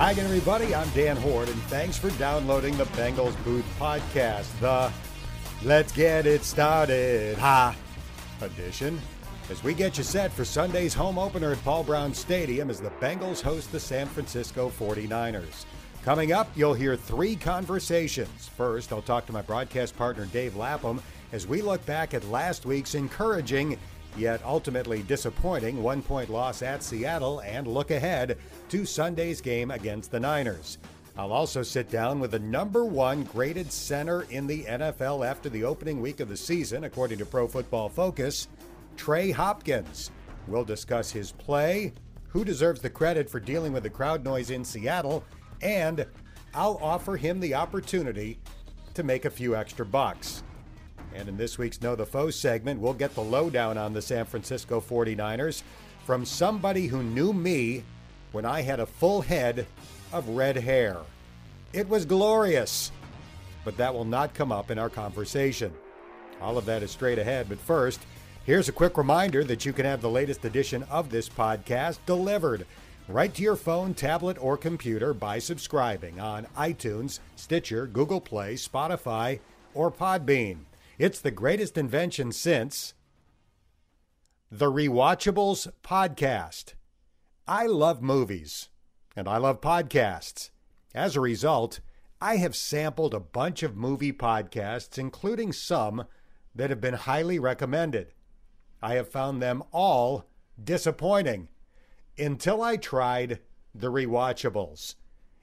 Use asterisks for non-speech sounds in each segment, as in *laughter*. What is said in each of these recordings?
Hi everybody. I'm Dan Hoard, and thanks for downloading the Bengals Booth Podcast, the Let's Get It Started Ha edition, as we get you set for Sunday's home opener at Paul Brown Stadium as the Bengals host the San Francisco 49ers. Coming up, you'll hear three conversations. First, I'll talk to my broadcast partner, Dave Lapham, as we look back at last week's encouraging yet ultimately disappointing one point loss at Seattle and look ahead to Sunday's game against the Niners. I'll also sit down with the number one graded center in the NFL after the opening week of the season, according to Pro Football Focus, Trey Hopkins. We'll discuss his play, who deserves the credit for dealing with the crowd noise in Seattle, and I'll offer him the opportunity to make a few extra bucks. And in this week's Know the Foe segment, we'll get the lowdown on the San Francisco 49ers from somebody who knew me when I had a full head of red hair. It was glorious, but that will not come up in our conversation. All of that is straight ahead, but first, here's a quick reminder that you can have the latest edition of this podcast delivered right to your phone, tablet, or computer by subscribing on iTunes, Stitcher, Google Play, Spotify, or Podbean. It's the greatest invention since the Rewatchables podcast. I love movies and I love podcasts. As a result, I have sampled a bunch of movie podcasts, including some that have been highly recommended. I have found them all disappointing until I tried the Rewatchables.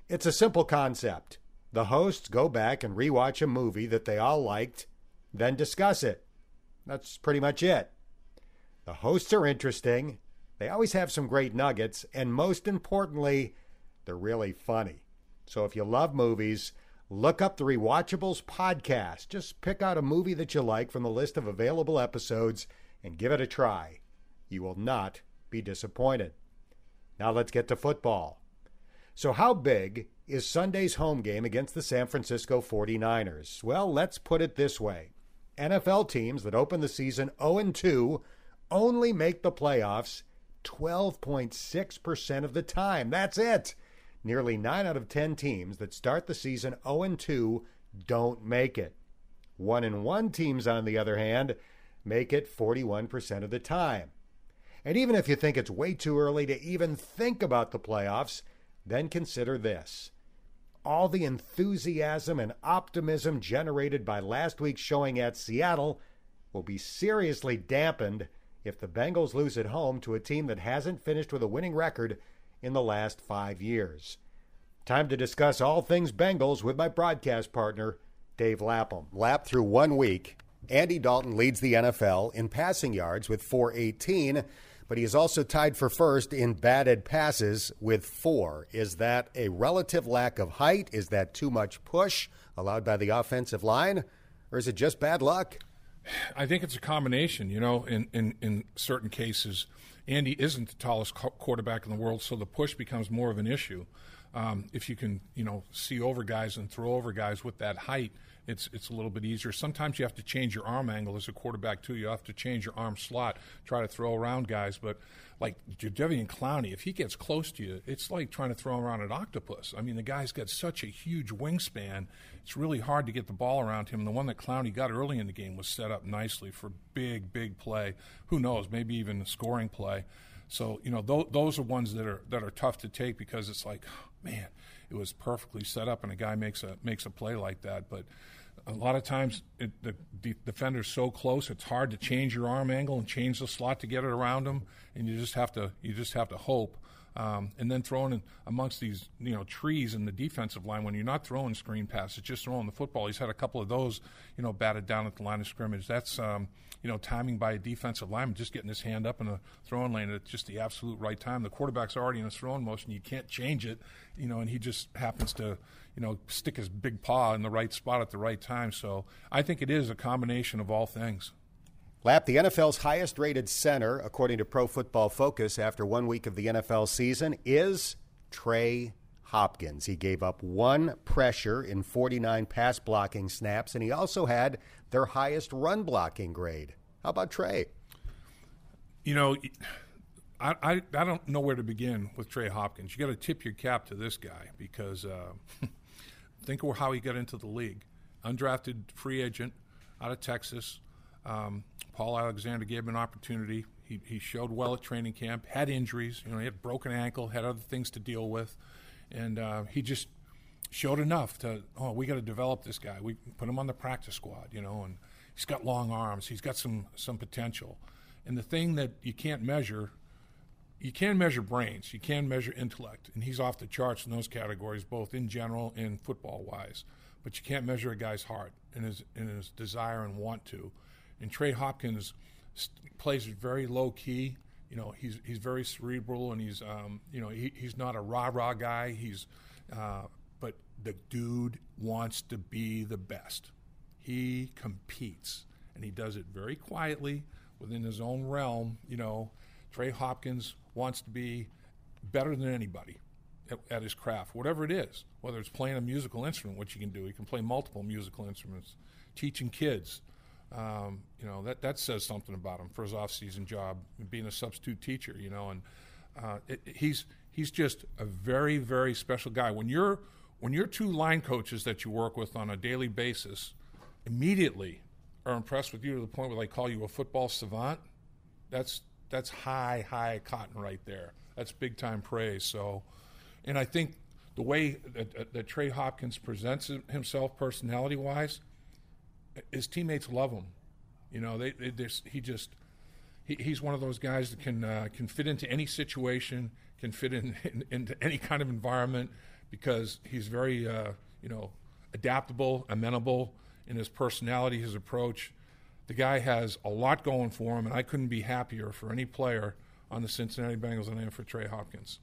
It's a simple concept. The hosts go back and rewatch a movie that they all liked then discuss it. That's pretty much it. The hosts are interesting. They always have some great nuggets, and most importantly, they're really funny. So if you love movies, look up the Rewatchables podcast. Just pick out a movie that you like from the list of available episodes and give it a try. You will not be disappointed. Now let's get to football. So, how big is Sunday's home game against the San Francisco 49ers? Well, let's put it this way NFL teams that open the season 0 2 only make the playoffs 12.6% of the time. That's it. Nearly 9 out of 10 teams that start the season 0 2 don't make it. 1 and 1 teams, on the other hand, make it 41% of the time. And even if you think it's way too early to even think about the playoffs, then consider this all the enthusiasm and optimism generated by last week's showing at Seattle will be seriously dampened if the Bengals lose at home to a team that hasn't finished with a winning record in the last five years. Time to discuss all things Bengals with my broadcast partner, Dave Lapham. Lap through one week, Andy Dalton leads the NFL in passing yards with 418 but he is also tied for first in batted passes with four. Is that a relative lack of height? Is that too much push allowed by the offensive line? Or is it just bad luck? I think it's a combination. You know, in, in, in certain cases, Andy isn't the tallest quarterback in the world, so the push becomes more of an issue. Um, if you can, you know, see over guys and throw over guys with that height, it's it's a little bit easier. Sometimes you have to change your arm angle as a quarterback too. You have to change your arm slot, try to throw around guys. But like Jadeveon Clowney, if he gets close to you, it's like trying to throw around an octopus. I mean, the guy's got such a huge wingspan. It's really hard to get the ball around him. The one that Clowney got early in the game was set up nicely for big, big play. Who knows? Maybe even a scoring play. So you know, th- those are ones that are that are tough to take because it's like, man, it was perfectly set up, and a guy makes a makes a play like that. But a lot of times it, the, the defender's so close it's hard to change your arm angle and change the slot to get it around him and you just have to you just have to hope. Um, and then throwing in amongst these you know trees in the defensive line when you're not throwing screen passes just throwing the football he's had a couple of those you know batted down at the line of scrimmage. That's um, you know timing by a defensive lineman just getting his hand up in the throwing lane at just the absolute right time. The quarterback's already in his throwing motion you can't change it you know and he just happens to you know, stick his big paw in the right spot at the right time. So I think it is a combination of all things. Lap, the NFL's highest rated center, according to Pro Football Focus, after one week of the NFL season, is Trey Hopkins. He gave up one pressure in 49 pass blocking snaps, and he also had their highest run blocking grade. How about Trey? You know, I, I, I don't know where to begin with Trey Hopkins. You got to tip your cap to this guy because uh, *laughs* think of how he got into the league. Undrafted free agent out of Texas. Um, Paul Alexander gave him an opportunity. He, he showed well at training camp, had injuries. You know, he had broken ankle, had other things to deal with. And uh, he just showed enough to, oh, we got to develop this guy. We put him on the practice squad, you know, and he's got long arms. He's got some, some potential. And the thing that you can't measure – you can measure brains, you can measure intellect, and he's off the charts in those categories, both in general and football wise. But you can't measure a guy's heart and his and his desire and want to. And Trey Hopkins plays very low key. You know, he's he's very cerebral, and he's um, you know he, he's not a rah rah guy. He's uh, but the dude wants to be the best. He competes, and he does it very quietly within his own realm. You know, Trey Hopkins wants to be better than anybody at, at, his craft, whatever it is, whether it's playing a musical instrument, which he can do. He can play multiple musical instruments, teaching kids. Um, you know, that, that says something about him for his off-season job, being a substitute teacher, you know, and uh, it, he's, he's just a very, very special guy. When you're, when your two line coaches that you work with on a daily basis immediately are impressed with you to the point where they call you a football savant, that's that's high, high cotton right there. That's big time praise. So, and I think the way that, that Trey Hopkins presents himself, personality wise, his teammates love him. You know, they, they he just he, he's one of those guys that can uh, can fit into any situation, can fit in, *laughs* in, into any kind of environment because he's very uh, you know adaptable, amenable in his personality, his approach the guy has a lot going for him, and I couldn't be happier for any player on the Cincinnati Bengals than I am for Trey Hopkins.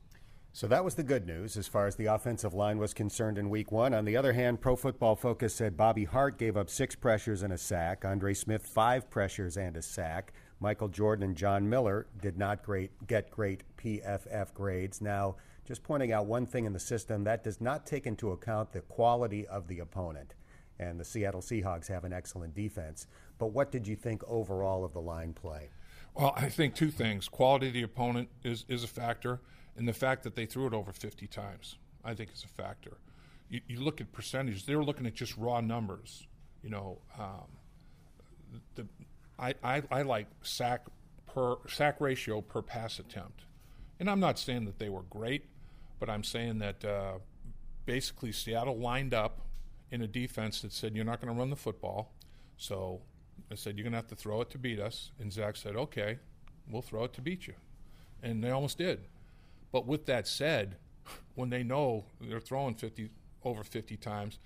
So that was the good news as far as the offensive line was concerned in week one. On the other hand, Pro Football Focus said Bobby Hart gave up six pressures and a sack, Andre Smith, five pressures and a sack. Michael Jordan and John Miller did not great, get great PFF grades. Now, just pointing out one thing in the system that does not take into account the quality of the opponent. And the Seattle Seahawks have an excellent defense. But what did you think overall of the line play? Well, I think two things. Quality of the opponent is, is a factor, and the fact that they threw it over 50 times, I think is a factor. You, you look at percentages, they were looking at just raw numbers. You know, um, the, I, I, I like sack per sack ratio per pass attempt. And I'm not saying that they were great, but I'm saying that uh, basically Seattle lined up in a defense that said, you're not going to run the football. So I said, You're going to have to throw it to beat us. And Zach said, Okay, we'll throw it to beat you. And they almost did. But with that said, *laughs* when they know they're throwing 50 over 50 times,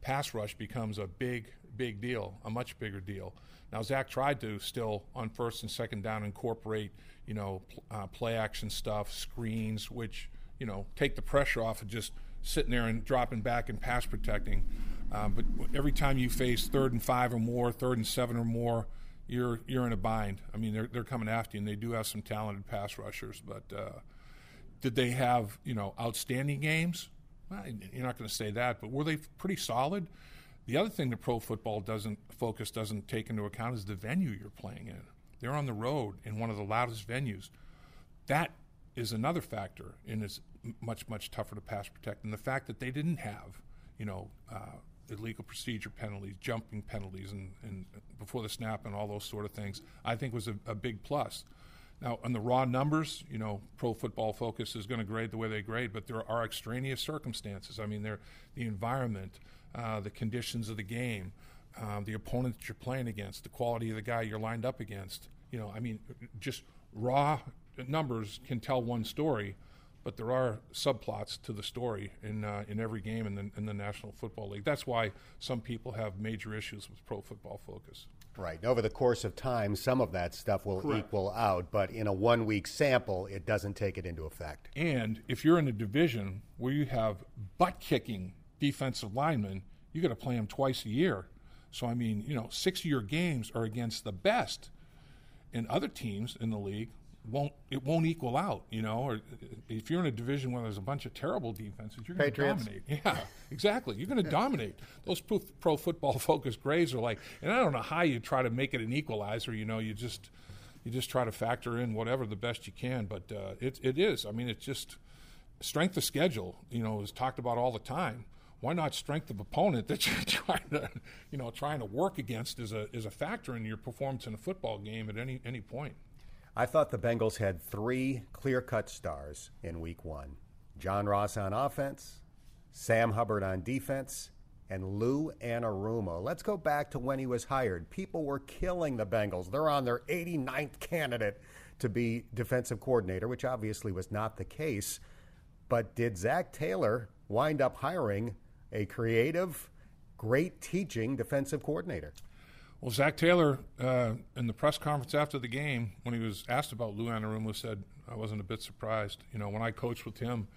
pass rush becomes a big, big deal, a much bigger deal. Now Zach tried to still on first and second down incorporate, you know, uh, play action stuff, screens, which you know take the pressure off of just sitting there and dropping back and pass protecting. Um, but every time you face third and five or more, third and seven or more, you're you're in a bind. I mean, they're they're coming after you, and they do have some talented pass rushers. But uh, did they have you know outstanding games? Well, you're not going to say that, but were they pretty solid? The other thing that pro football doesn't focus doesn't take into account is the venue you're playing in. They're on the road in one of the loudest venues. That is another factor, and it's much much tougher to pass protect. And the fact that they didn't have, you know, uh, illegal procedure penalties, jumping penalties, and, and before the snap and all those sort of things, I think was a, a big plus. Now, on the raw numbers, you know, Pro Football Focus is going to grade the way they grade, but there are extraneous circumstances. I mean, the environment, uh, the conditions of the game, um, the opponent that you're playing against, the quality of the guy you're lined up against. You know, I mean, just raw numbers can tell one story, but there are subplots to the story in uh, in every game in the in the National Football League. That's why some people have major issues with Pro Football Focus. Right. Over the course of time, some of that stuff will Correct. equal out, but in a one week sample, it doesn't take it into effect. And if you're in a division where you have butt kicking defensive linemen, you got to play them twice a year. So, I mean, you know, six of your games are against the best. And other teams in the league won't it won't equal out, you know. Or if you're in a division where there's a bunch of terrible defenses, you're going to dominate. *laughs* Yeah, exactly. You're going to dominate. Those pro, pro football *laughs* focused grades are like, and I don't know how you try to make it an equalizer. You know, you just you just try to factor in whatever the best you can. But uh, it it is. I mean, it's just strength of schedule. You know, is talked about all the time. Why not strength of opponent *laughs* that you're trying to, you know, trying to work against is a is a factor in your performance in a football game at any any point. I thought the Bengals had three clear cut stars in week one John Ross on offense, Sam Hubbard on defense, and Lou Anarumo. Let's go back to when he was hired. People were killing the Bengals. They're on their 89th candidate to be defensive coordinator, which obviously was not the case. But did Zach Taylor wind up hiring a creative, great teaching defensive coordinator? Well, Zach Taylor, uh, in the press conference after the game, when he was asked about Lou Anarumo, said, I wasn't a bit surprised. You know, when I coached with him,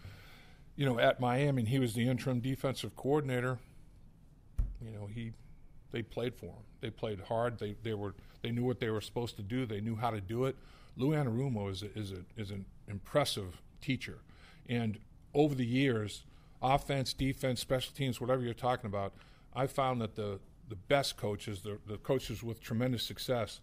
you know, at Miami, and he was the interim defensive coordinator, you know, he they played for him. They played hard. They they were they knew what they were supposed to do. They knew how to do it. Lou Anarumo is a, is a, is an impressive teacher, and over the years, offense, defense, special teams, whatever you're talking about, I found that the the best coaches, the, the coaches with tremendous success,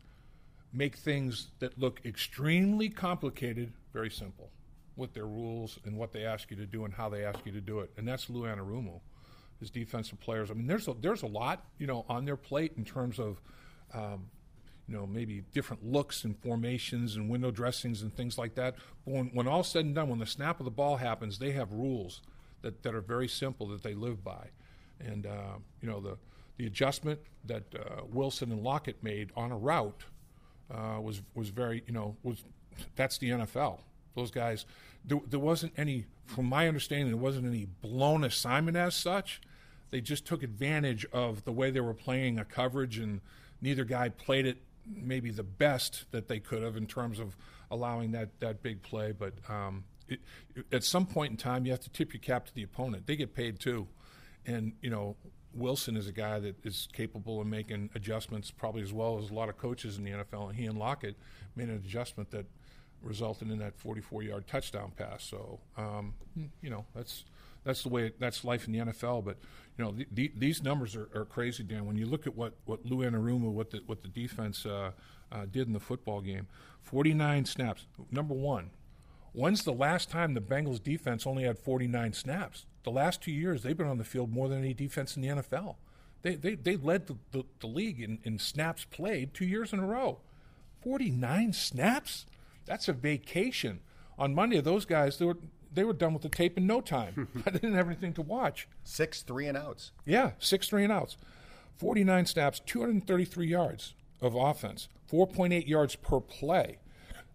make things that look extremely complicated very simple with their rules and what they ask you to do and how they ask you to do it. And that's Lou Anarumo, his defensive players. I mean, there's a, there's a lot, you know, on their plate in terms of, um, you know, maybe different looks and formations and window dressings and things like that. But when, when all's said and done, when the snap of the ball happens, they have rules that, that are very simple that they live by. And, uh, you know, the – the adjustment that uh, Wilson and Lockett made on a route uh, was was very you know was that's the NFL. Those guys, there, there, wasn't any, from my understanding, there wasn't any blown assignment as such. They just took advantage of the way they were playing a coverage, and neither guy played it maybe the best that they could have in terms of allowing that that big play. But um, it, at some point in time, you have to tip your cap to the opponent. They get paid too, and you know Wilson is a guy that is capable of making adjustments probably as well as a lot of coaches in the NFL. And he and Lockett made an adjustment that resulted in that 44-yard touchdown pass. So, um, you know, that's that's the way it, that's life in the NFL. But you know, the, the, these numbers are, are, crazy, Dan. When you look at what what Lou Anarumo, what the what the defense uh, uh, did in the football game, 49 snaps. Number one, when's the last time the Bengals defense only had 49 snaps? the last two years, they've been on the field more than any defense in the NFL. They, they, they led the, the, the league in, in snaps played two years in a row. 49 snaps? That's a vacation. On Monday, those guys, they were, they were done with the tape in no time. *laughs* I didn't have anything to watch. Six three and outs. Yeah, six three and outs. 49 snaps, 233 yards of offense, 4.8 yards per play.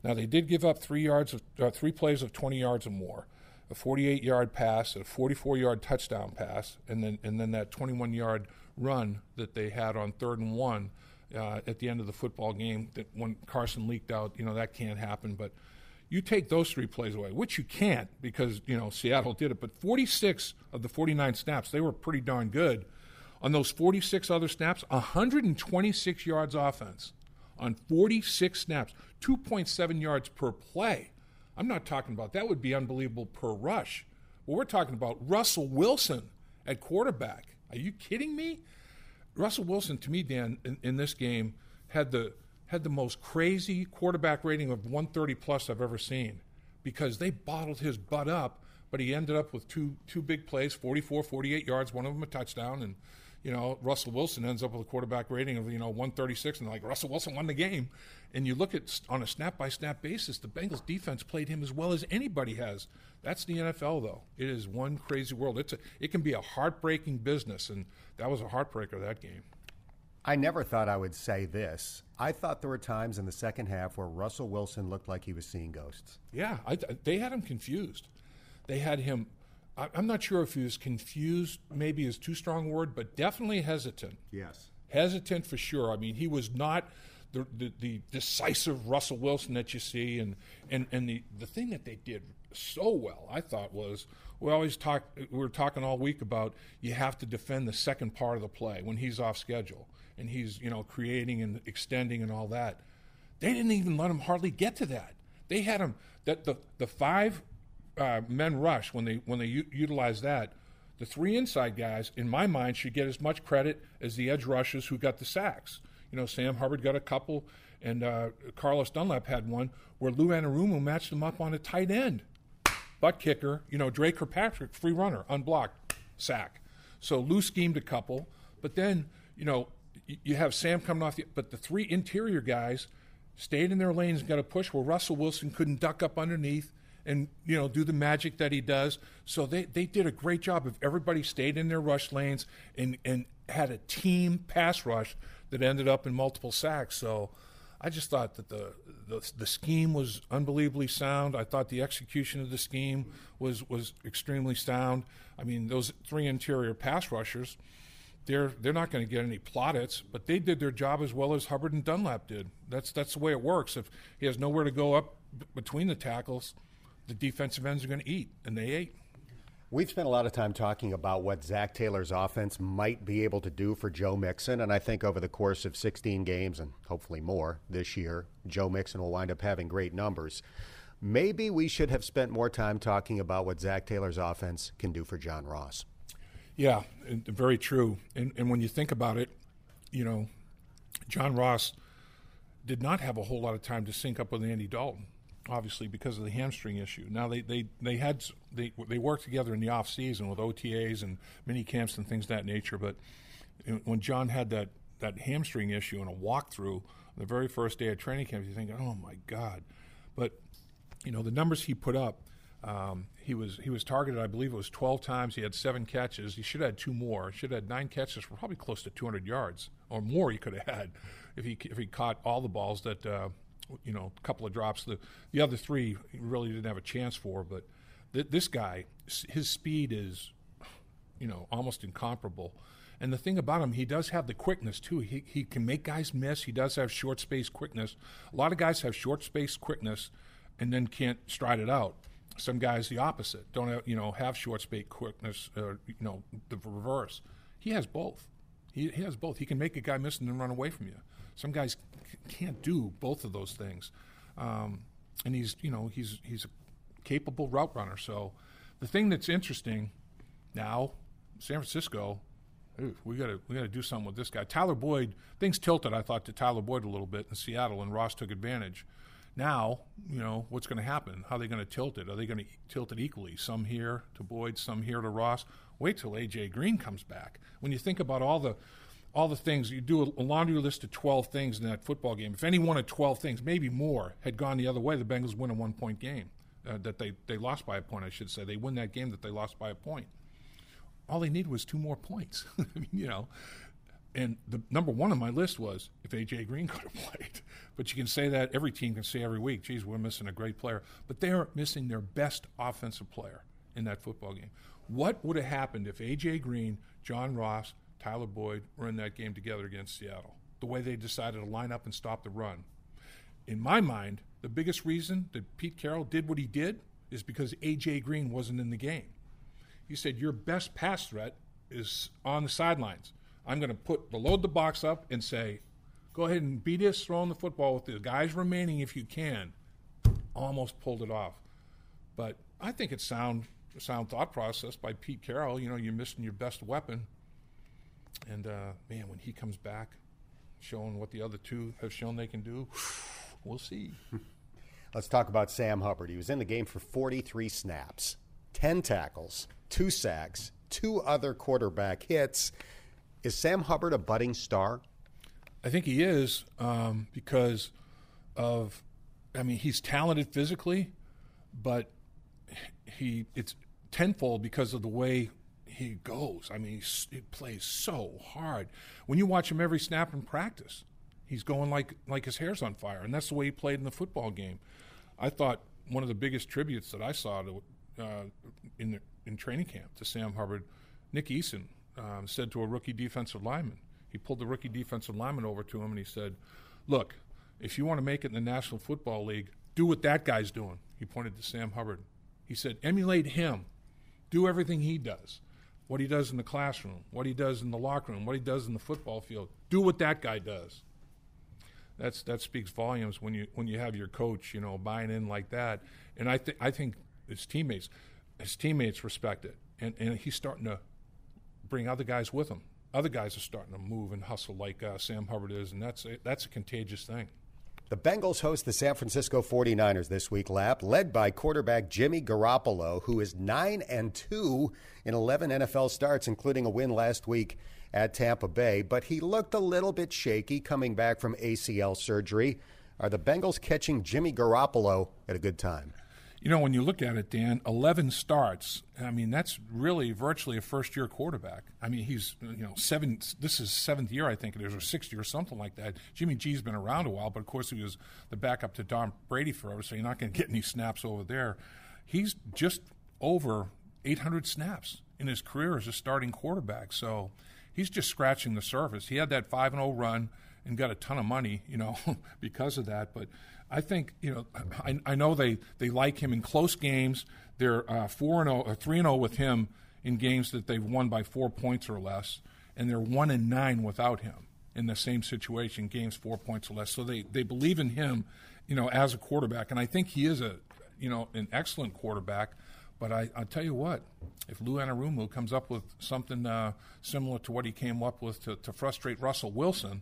Now, they did give up three yards of, uh, three plays of 20 yards or more a 48 yard pass, a 44 yard touchdown pass, and then and then that 21 yard run that they had on third and one uh, at the end of the football game. That when Carson leaked out, you know that can't happen. But you take those three plays away, which you can't because you know Seattle did it. But 46 of the 49 snaps, they were pretty darn good. On those 46 other snaps, 126 yards offense on 46 snaps, 2.7 yards per play. I'm not talking about that would be unbelievable per rush. Well, we're talking about Russell Wilson at quarterback. Are you kidding me? Russell Wilson, to me, Dan, in, in this game, had the had the most crazy quarterback rating of 130 plus I've ever seen because they bottled his butt up, but he ended up with two two big plays, 44, 48 yards, one of them a touchdown, and you know, Russell Wilson ends up with a quarterback rating of, you know, 136, and like, Russell Wilson won the game. And you look at, on a snap by snap basis, the Bengals defense played him as well as anybody has. That's the NFL, though. It is one crazy world. It's a, it can be a heartbreaking business, and that was a heartbreaker, that game. I never thought I would say this. I thought there were times in the second half where Russell Wilson looked like he was seeing ghosts. Yeah, I, they had him confused. They had him I'm not sure if he was confused, maybe is too strong a word, but definitely hesitant. Yes. Hesitant for sure. I mean, he was not the, the, the, decisive Russell Wilson that you see. And, and, and the, the thing that they did so well, I thought, was we always talk, we were talking all week about you have to defend the second part of the play when he's off schedule and he's, you know, creating and extending and all that. They didn't even let him hardly get to that. They had him, that the, the five uh, men rush when they when they u- utilize that. The three inside guys, in my mind, should get as much credit as the edge rushers who got the sacks. You know, Sam Hubbard got a couple, And uh, Carlos Dunlap had one where Lou Anarumo matched him up on a tight end, butt kicker. You know, Dre Kirkpatrick, free runner, unblocked, sack. So Lou schemed a couple, but then you know you have Sam coming off the, but the three interior guys stayed in their lanes and got a push where Russell Wilson couldn't duck up underneath and you know do the magic that he does. So they, they did a great job of everybody stayed in their rush lanes and and had a team pass rush that ended up in multiple sacks. So I just thought that the, the the scheme was unbelievably sound. I thought the execution of the scheme was was extremely sound. I mean, those three interior pass rushers, they're they're not going to get any plaudits, but they did their job as well as Hubbard and Dunlap did. That's that's the way it works. If he has nowhere to go up b- between the tackles, the defensive ends are going to eat, and they ate. We've spent a lot of time talking about what Zach Taylor's offense might be able to do for Joe Mixon, and I think over the course of 16 games and hopefully more this year, Joe Mixon will wind up having great numbers. Maybe we should have spent more time talking about what Zach Taylor's offense can do for John Ross. Yeah, very true. And, and when you think about it, you know, John Ross did not have a whole lot of time to sync up with Andy Dalton obviously because of the hamstring issue. Now they they, they had they they worked together in the off season with OTAs and mini camps and things of that nature. But when John had that that hamstring issue and a walkthrough the very first day of training camp, you think, oh my God. But you know the numbers he put up. Um, he was he was targeted, I believe it was 12 times. He had seven catches. He should have had two more. Should have had nine catches for probably close to 200 yards or more. He could have had if he if he caught all the balls that uh, you know, a couple of drops. The the other three really didn't have a chance for, but th- this guy, his speed is, you know, almost incomparable. And the thing about him, he does have the quickness too. He he can make guys miss. He does have short space quickness. A lot of guys have short space quickness, and then can't stride it out. Some guys the opposite don't have you know have short space quickness. Or, you know the reverse. He has both. He, he has both. He can make a guy miss and then run away from you. Some guys c- can't do both of those things, um, and he's you know he's he's a capable route runner. So the thing that's interesting now, San Francisco, we got to we got to do something with this guy. Tyler Boyd, things tilted. I thought to Tyler Boyd a little bit in Seattle, and Ross took advantage. Now, you know what's going to happen. How are they going to tilt it? Are they going to tilt it equally? Some here to Boyd, some here to Ross. Wait till AJ Green comes back. When you think about all the all the things you do a laundry list of 12 things in that football game. If any one of 12 things maybe more had gone the other way the bengals win a one point game uh, that they, they lost by a point i should say. They win that game that they lost by a point. All they needed was two more points *laughs* you know. And the number one on my list was if aj green *laughs* could have played. But you can say that every team can say every week geez we're missing a great player. But they're missing their best offensive player in that football game. What would have happened if aj green john ross Tyler Boyd in that game together against Seattle. The way they decided to line up and stop the run. In my mind, the biggest reason that Pete Carroll did what he did is because A.J. Green wasn't in the game. He said, Your best pass threat is on the sidelines. I'm going to put the load the box up and say, Go ahead and beat us throwing the football with the guys remaining if you can. Almost pulled it off. But I think it's sound sound thought process by Pete Carroll. You know, you're missing your best weapon and uh, man, when he comes back, showing what the other two have shown they can do, *sighs* we'll see. *laughs* Let's talk about Sam Hubbard. He was in the game for 43 snaps, 10 tackles, two sacks, two other quarterback hits. Is Sam Hubbard a budding star? I think he is um, because of, I mean, he's talented physically, but he it's tenfold because of the way he goes. I mean, he plays so hard. When you watch him every snap in practice, he's going like like his hair's on fire, and that's the way he played in the football game. I thought one of the biggest tributes that I saw to uh, in the, in training camp to Sam Hubbard, Nick Eason um, said to a rookie defensive lineman. He pulled the rookie defensive lineman over to him and he said, "Look, if you want to make it in the National Football League, do what that guy's doing." He pointed to Sam Hubbard. He said, "Emulate him. Do everything he does." What he does in the classroom, what he does in the locker room, what he does in the football field. Do what that guy does. That's that speaks volumes when you when you have your coach, you know, buying in like that. And I think I think his teammates, his teammates respect it, and and he's starting to bring other guys with him. Other guys are starting to move and hustle like uh, Sam Hubbard is, and that's a, that's a contagious thing. The Bengals host the San Francisco 49ers this week, lap, led by quarterback Jimmy Garoppolo, who is 9 and 2 in 11 NFL starts, including a win last week at Tampa Bay. But he looked a little bit shaky coming back from ACL surgery. Are the Bengals catching Jimmy Garoppolo at a good time? You know, when you look at it, Dan, 11 starts. I mean, that's really virtually a first year quarterback. I mean, he's, you know, seven, this is seventh year, I think it is, or sixth year, or something like that. Jimmy G's been around a while, but of course he was the backup to Tom Brady forever, so you're not going to get any snaps over there. He's just over 800 snaps in his career as a starting quarterback. So he's just scratching the surface. He had that 5 0 run and got a ton of money, you know, *laughs* because of that. But I think you know I, I know they, they like him in close games. They're uh, four and zero oh, or three and zero oh with him in games that they've won by four points or less, and they're one and nine without him in the same situation, games four points or less. So they, they believe in him, you know, as a quarterback, and I think he is a you know an excellent quarterback. But I, I'll tell you what, if Lou Anarumo comes up with something uh, similar to what he came up with to, to frustrate Russell Wilson,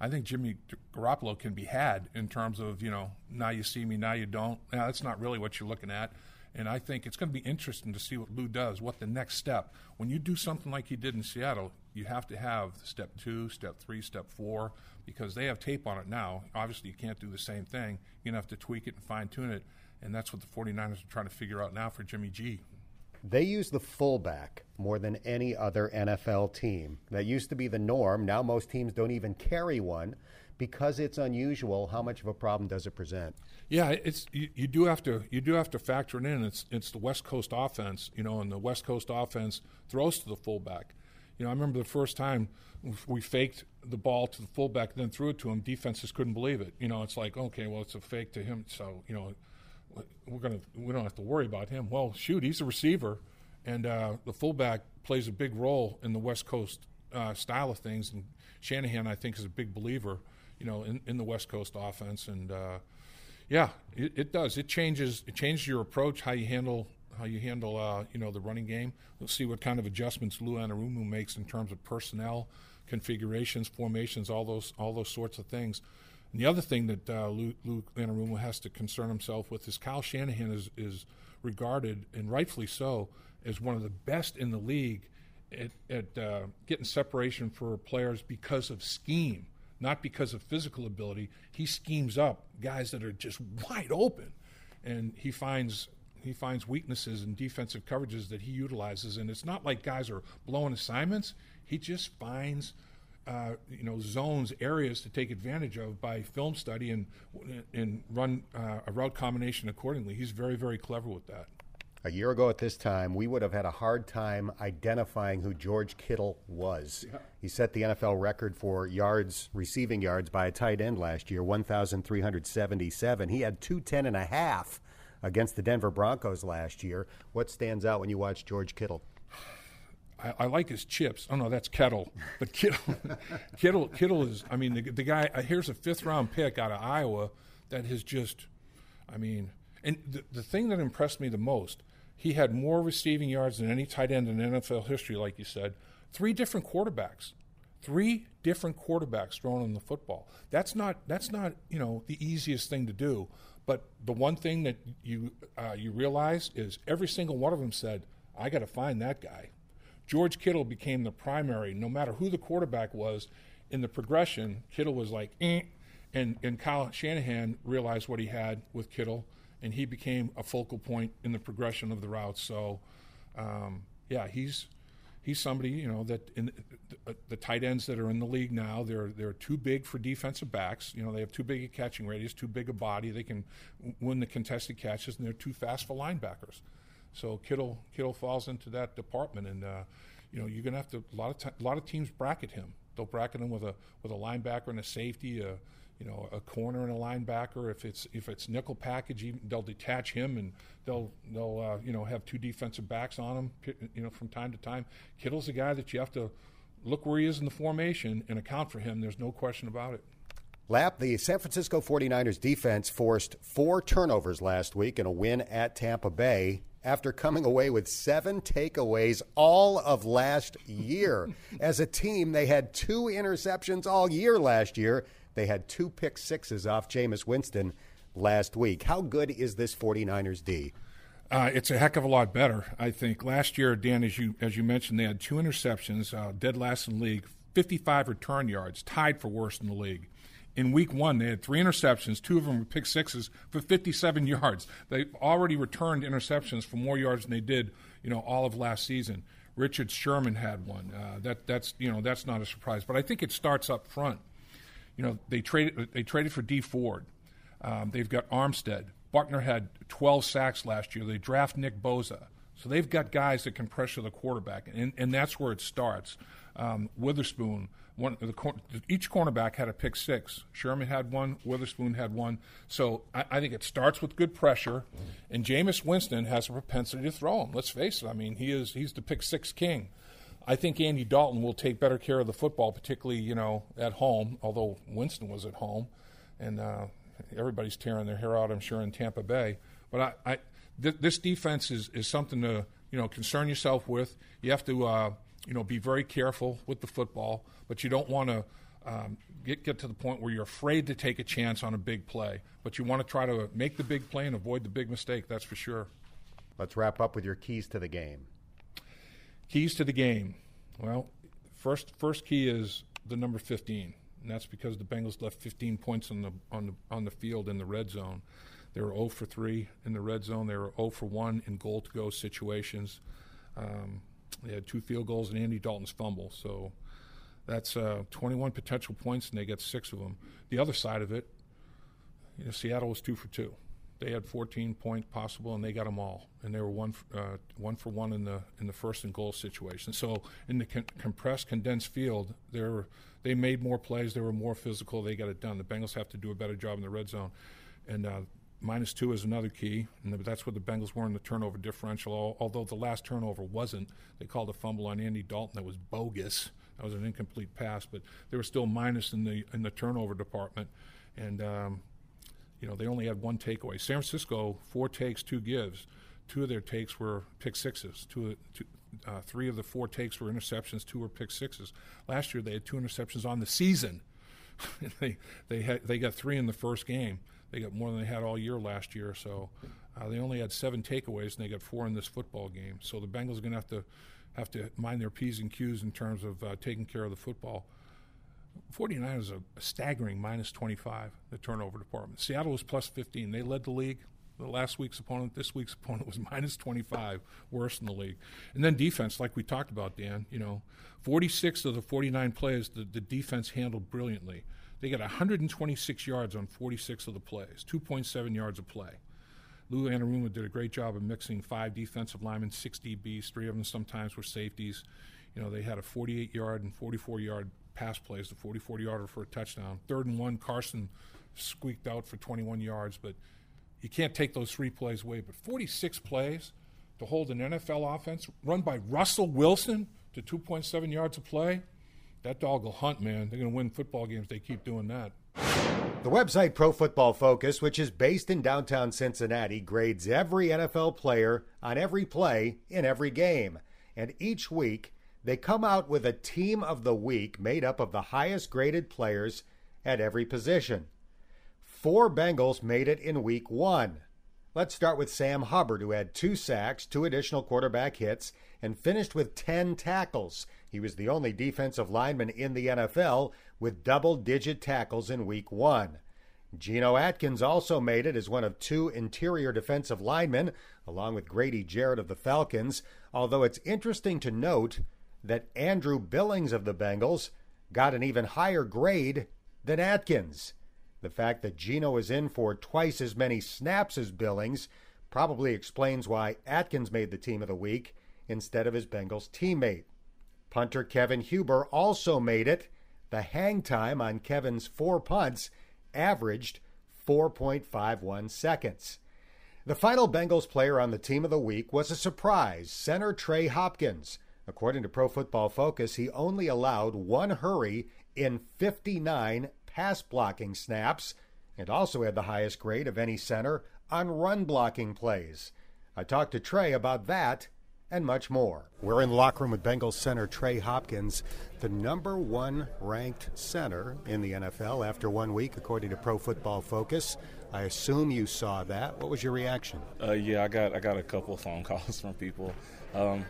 I think Jimmy Garoppolo can be had in terms of you know now you see me now you don't. Now, that's not really what you're looking at, and I think it's going to be interesting to see what Lou does. What the next step when you do something like he did in Seattle, you have to have step two, step three, step four because they have tape on it now. Obviously, you can't do the same thing. You're going to have to tweak it and fine tune it, and that's what the 49ers are trying to figure out now for Jimmy G. They use the fullback more than any other NFL team. That used to be the norm. Now most teams don't even carry one because it's unusual. How much of a problem does it present? Yeah, it's you, you, do have to you do have to factor it in. It's it's the West Coast offense, you know, and the West Coast offense throws to the fullback. You know, I remember the first time we faked the ball to the fullback, and then threw it to him. Defenses couldn't believe it. You know, it's like okay, well, it's a fake to him, so you know we're gonna we don't have to worry about him. Well, shoot, he's a receiver, and uh, the fullback plays a big role in the West Coast uh, style of things. And Shanahan, I think, is a big believer, you know, in, in the West Coast offense. And uh, yeah, it, it, does. It changes. It changes your approach, how you handle how you handle uh, you know the running game. We'll see what kind of adjustments Lou Anarumo makes in terms of personnel configurations, formations, all those all those sorts of things. And the other thing that uh, Anarumo has to concern himself with is Kyle Shanahan is, is regarded, and rightfully so, as one of the best in the league at, at uh, getting separation for players because of scheme, not because of physical ability. He schemes up guys that are just wide open, and he finds he finds weaknesses in defensive coverages that he utilizes. And it's not like guys are blowing assignments. He just finds – uh, you know zones areas to take advantage of by film study and and run uh, a route combination accordingly. He's very very clever with that. A year ago at this time, we would have had a hard time identifying who George Kittle was. Yeah. He set the NFL record for yards, receiving yards by a tight end last year, 1,377. He had 210 and a half against the Denver Broncos last year. What stands out when you watch George Kittle? I, I, like his chips. Oh no, that's Kettle. But Kittle, *laughs* Kittle, Kittle is. I mean, the, the guy. Uh, here's a fifth round pick out of Iowa that has just. I mean, and the, the thing that impressed me the most, he had more receiving yards than any tight end in NFL history, like you said. Three different quarterbacks, three different quarterbacks throwing in the football. That's not. That's not. You know, the easiest thing to do. But the one thing that you uh, you realize is every single one of them said, "I got to find that guy." George Kittle became the primary, no matter who the quarterback was in the progression. Kittle was like, eh, and and Kyle Shanahan realized what he had with Kittle, and he became a focal point in the progression of the routes. So, um, yeah, he's he's somebody you know that in the, the, tight ends that are in the league now they're they're too big for defensive backs. You know they have too big a catching radius, too big a body. They can win the contested catches, and they're too fast for linebackers. So Kittle Kittle falls into that department, and uh, you know you're to have to a lot of a lot of teams bracket him. They'll bracket him with a with a linebacker and a safety, a you know a corner and a linebacker. If it's if it's nickel package, even, they'll detach him and they'll they'll uh, you know have two defensive backs on him. You know from time to time, Kittle's a guy that you have to look where he is in the formation and account for him. There's no question about it. Lap, the San Francisco 49ers defense forced four turnovers last week in a win at Tampa Bay after coming away with seven takeaways all of last year. *laughs* As a team, they had two interceptions all year last year. They had two pick sixes off Jameis Winston last week. How good is this 49ers D? Uh, it's a heck of a lot better, I think. Last year, Dan, as you as you mentioned, they had two interceptions, uh, dead last in the league, 55 return yards, tied for worst in the league. In week one, they had three interceptions. Two of them were pick sixes for 57 yards. They already returned interceptions for more yards than they did, you know, all of last season. Richard Sherman had one. Uh, that that's you know that's not a surprise, but I think it starts up front. You know, they traded they traded for Dee Ford. Um, they've got Armstead. Buckner had 12 sacks last year. They draft Nick Bosa. So they've got guys that can pressure the quarterback, and, and that's where it starts. Um, Witherspoon, one the, each cornerback had a pick six. Sherman had one. Witherspoon had one. So I, I, think it starts with good pressure, and Jameis Winston has a propensity to throw him. Let's face it. I mean, he is he's the pick six king. I think Andy Dalton will take better care of the football, particularly you know at home. Although Winston was at home, and uh, everybody's tearing their hair out, I'm sure, in Tampa Bay. But I, I th- this defense is, is something to you know concern yourself with. You have to uh, you know be very careful with the football, but you don't want to um, get get to the point where you're afraid to take a chance on a big play. But you want to try to make the big play and avoid the big mistake. That's for sure. Let's wrap up with your keys to the game. Keys to the game. Well, first first key is the number 15 and that's because the Bengals left 15 points on the on the on the field in the red zone. They were 0 for 3 in the red zone. They were 0 for 1 in goal to go situations. Um, they had two field goals and Andy Dalton's fumble. So that's uh, 21 potential points, and they get six of them. The other side of it, you know, Seattle was two for two. They had 14 points possible, and they got them all. And they were one uh, one for one in the in the first and goal situation. So in the con- compressed, condensed field, they they made more plays. They were more physical. They got it done. The Bengals have to do a better job in the red zone. And uh, minus two is another key, and that's what the Bengals were in the turnover differential. Although the last turnover wasn't, they called a fumble on Andy Dalton that was bogus. That was an incomplete pass, but they were still minus in the in the turnover department. And um, you know they only had one takeaway. San Francisco four takes, two gives. Two of their takes were pick sixes. Two, two uh, three of the four takes were interceptions, two were pick sixes. Last year they had two interceptions on the season. *laughs* they they had they got three in the first game. They got more than they had all year last year. So uh, they only had seven takeaways and they got four in this football game. So the Bengals are going to have to have to mind their p's and q's in terms of uh, taking care of the football. 49 is a, staggering minus 25 the turnover department. Seattle was plus 15. They led the league the last week's opponent, this week's *laughs* opponent was minus 25, worst in the league. And then defense, like we talked about, Dan, you know, 46 of the 49 plays, the, the defense handled brilliantly. They got 126 yards on 46 of the plays, 2.7 yards a play. Lou Anarumo did a great job of mixing five defensive linemen, six DBs, three of them sometimes were safeties. You know, they had a 48 yard and 44 yard pass plays, the 40 40 yarder for a touchdown. Third and one, Carson squeaked out for 21 yards, but you can't take those three plays away. But 46 plays to hold an NFL offense run by Russell Wilson to 2.7 yards a play, that dog will hunt, man. They're going to win football games. They keep doing that. The website Pro Football Focus, which is based in downtown Cincinnati, grades every NFL player on every play in every game. And each week, they come out with a team of the week made up of the highest graded players at every position. Four Bengals made it in week one. Let's start with Sam Hubbard, who had two sacks, two additional quarterback hits, and finished with 10 tackles. He was the only defensive lineman in the NFL with double digit tackles in week one. Geno Atkins also made it as one of two interior defensive linemen, along with Grady Jarrett of the Falcons, although it's interesting to note that Andrew Billings of the Bengals got an even higher grade than Atkins. The fact that Geno is in for twice as many snaps as Billings probably explains why Atkins made the team of the week instead of his Bengals teammate. Punter Kevin Huber also made it. The hang time on Kevin's four punts averaged 4.51 seconds. The final Bengals player on the team of the week was a surprise, center Trey Hopkins. According to Pro Football Focus, he only allowed one hurry in 59 pass blocking snaps and also had the highest grade of any center on run blocking plays. I talked to Trey about that and much more. We're in the locker room with Bengals center Trey Hopkins, the number one ranked center in the NFL after one week, according to Pro Football Focus. I assume you saw that. What was your reaction? Uh, yeah, I got I got a couple of phone *laughs* calls from people. Um,